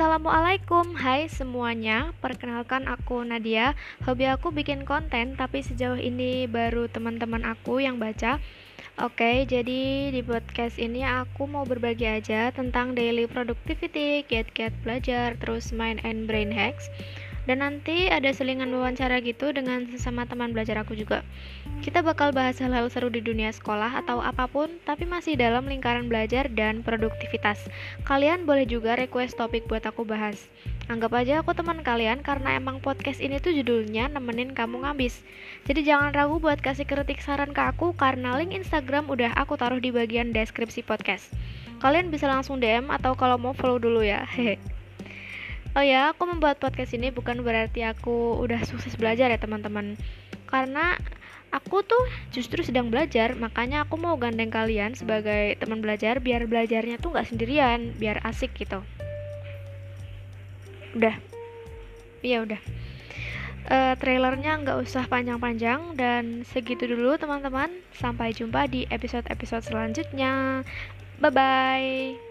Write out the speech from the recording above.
Assalamualaikum, hai semuanya Perkenalkan aku Nadia. Hobi aku bikin konten, tapi sejauh ini baru teman-teman aku yang baca. Oke, jadi di podcast ini aku mau berbagi aja tentang daily productivity, get-get belajar, terus mind and brain hacks dan nanti ada selingan wawancara gitu dengan sesama teman belajar aku juga. Kita bakal bahas hal-hal seru di dunia sekolah atau apa pun, tapi masih dalam lingkaran belajar dan produktivitas. Kalian boleh juga request topik buat aku bahas. Anggap aja aku teman kalian karena emang podcast ini tuh judulnya nemenin kamu ngabis. Jadi jangan ragu buat kasih kritik saran ke aku karena link Instagram udah aku taruh di bagian deskripsi podcast. Kalian bisa langsung DM atau kalau mau follow dulu ya. Hehe. Oh ya, aku membuat podcast ini bukan berarti aku udah sukses belajar ya teman-teman. Karena aku tuh justru sedang belajar Makanya aku mau gandeng kalian sebagai teman belajar Biar belajarnya tuh gak sendirian, biar asik gitu. Udah? Iya udah. Uh, Trailernya nggak usah panjang-panjang Dan segitu dulu teman-teman. Sampai jumpa di episode-episode selanjutnya. Bye-bye